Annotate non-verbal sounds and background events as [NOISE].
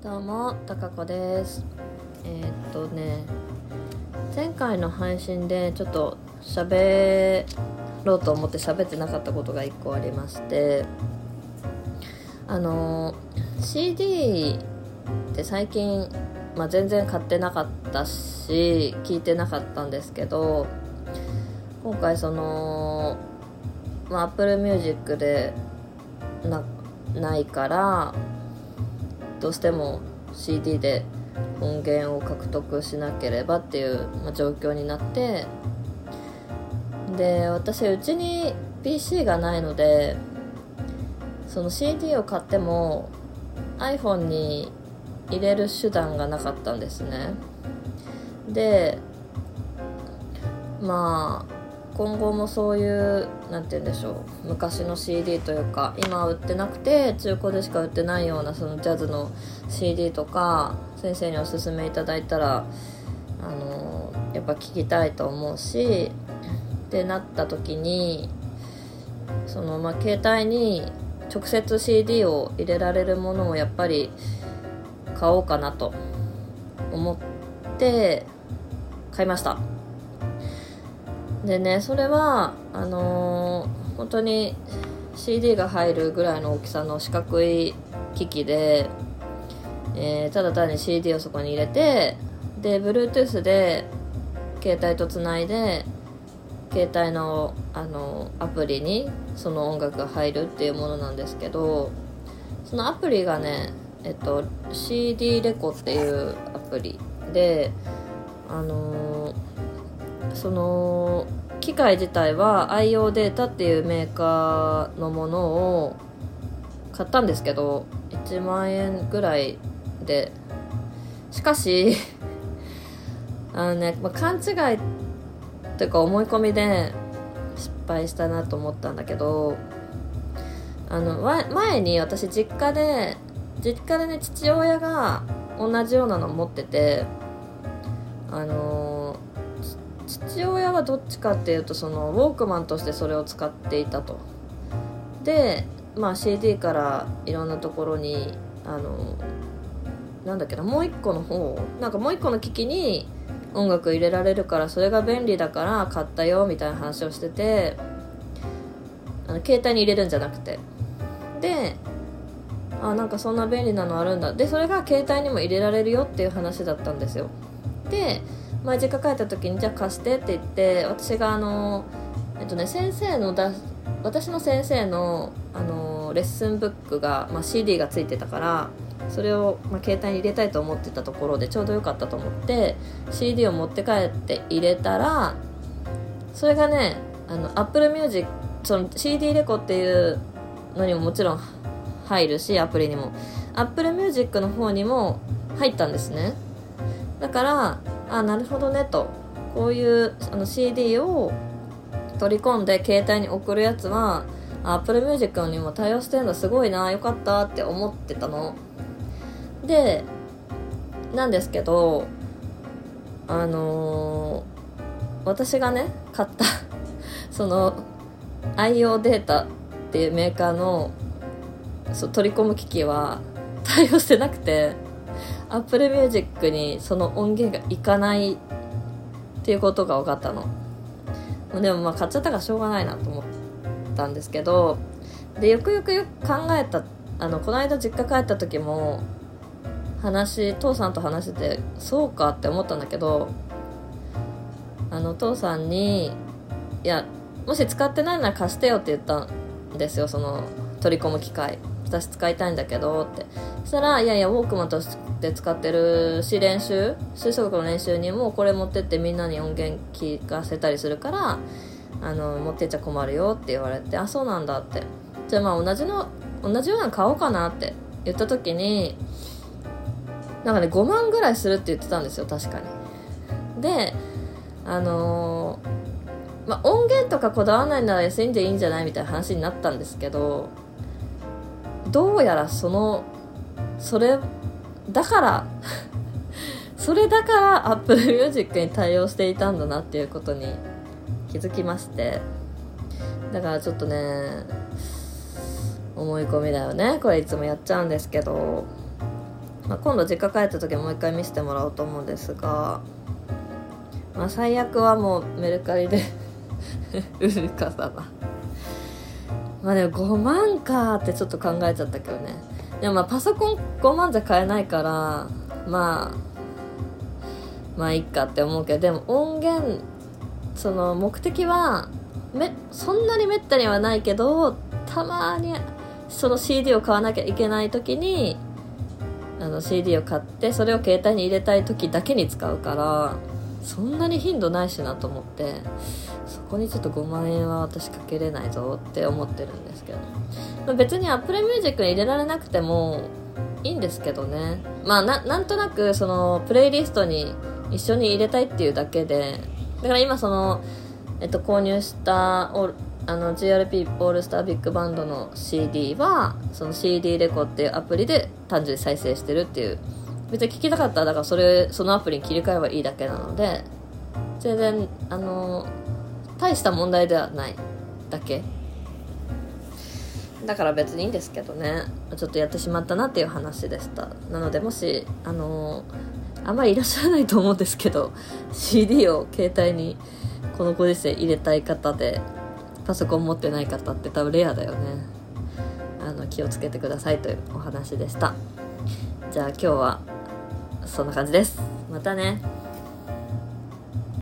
どうも、たかこです。えーっとね、前回の配信でちょっと喋ろうと思って喋ってなかったことが1個ありまして、あの、CD って最近、まあ、全然買ってなかったし、聞いてなかったんですけど、今回その、まあ、Apple Music でなないから、どうしても CD で音源を獲得しなければっていう、まあ、状況になってで私うちに PC がないのでその CD を買っても iPhone に入れる手段がなかったんですね。でまあ今後もそういうなんて言うんでしょう昔の CD というか今売ってなくて中古でしか売ってないようなそのジャズの CD とか先生におすすめいただいたらあのやっぱ聞きたいと思うしってなった時にそのまあ携帯に直接 CD を入れられるものをやっぱり買おうかなと思って買いました。でねそれはあのー本当に CD が入るぐらいの大きさの四角い機器で、えーただ単に CD をそこに入れてで Bluetooth で携帯とつないで携帯のあのアプリにその音楽が入るっていうものなんですけどそのアプリがね、えっと、CD レコっていうアプリであのーその機械自体は IO データっていうメーカーのものを買ったんですけど1万円ぐらいで。しかし [LAUGHS] あのね、まあ、勘違いというか思い込みで失敗したなと思ったんだけどあの前に私実家で実家でね父親が同じようなの持っててあの父親はどっちかっていうとそのウォークマンとしてそれを使っていたと。で、まあ、CD からいろんなところにあのなんだっけなもう一個の方なんかもう一個の機器に音楽入れられるからそれが便利だから買ったよみたいな話をしててあの携帯に入れるんじゃなくて。であなんかそんな便利なのあるんだ。でそれが携帯にも入れられるよっていう話だったんですよ。で前実家帰った時にじゃあ貸してって言って私があのえっとね先生のだ私の先生のあのレッスンブックが、まあ、CD がついてたからそれを、まあ、携帯に入れたいと思ってたところでちょうどよかったと思って CD を持って帰って入れたらそれがねあの Apple Music その CD レコっていうのにももちろん入るしアプリにも。Apple Music の方にも入ったんですね。だからあなるほどねと。こういうあの CD を取り込んで携帯に送るやつは Apple Music にも対応してるのすごいなよかったって思ってたの。でなんですけどあのー私がね買ったその IO データっていうメーカーのそ取り込む機器は対応してなくて。Apple Music にその音源がいかないっていうことが分かったの。でもまあ買っちゃったからしょうがないなと思ったんですけどでよくよくよく考えたあのこの間実家帰った時も話父さんと話しててそうかって思ったんだけどあの父さんに「いやもし使ってないなら貸してよ」って言ったんですよその取り込む機械。私使いたいんだけどって。そしたら「いやいやウォークマンとして使ってるし練習吹奏楽の練習にもこれ持ってってみんなに音源聞かせたりするからあの持ってっちゃ困るよ」って言われて「あそうなんだ」って。じゃあまあ同じの同じようなの買おうかなって。言った時になんかね5万ぐらいするって言ってたんですよ確かに。であのーまあ、音源とかこだわらないなら安いんでいいんじゃないみたいな話になったんですけどどうやらそのそれだから [LAUGHS] それだから Apple Music に対応していたんだなっていうことに気づきまして。だからちょっとね思い込みだよね。これいつもやっちゃうんですけど。まあ、今度実家帰った時もう一回見せてもらおうと思うんですが、まあ、最悪はもうメルカリで [LAUGHS] 売るかさなまあでも5万かってちょっと考えちゃったけどね。でもまあパソコン5万じゃ買えないからまあまあいいかって思うけどでも音源その目的はめそんなにめったにはないけどたまにその CD を買わなきゃいけない時にあの CD を買ってそれを携帯に入れたい時だけに使うからそんなに頻度ないしなと思ってそこにちょっと5万円は私かけれないぞって思ってるんですけど。ま別に Apple Music に入れられなくてもいいんですけどね。まあななんとなくそのプレイリストに一緒に入れたいっていうだけで。だから今その、えっと、購入したオあの GRP オールスタービッグバンドの CD はその CD レコっていうアプリで単純に再生してるっていう別に聞きたかったらだからそれそのアプリに切り替えばいいだけなので全然あの大した問題ではないだけ。だから別にいいんですけどね。ちょっとやってしまったなっていう話でした。なのでもしあのあんまりいらっしゃらないと思うんですけど CD を携帯にこのご時世入れたい方でパソコン持ってない方って多分レアだよね。あの気をつけてくださいというお話でした。じゃあ今日はそんな感じです。またね。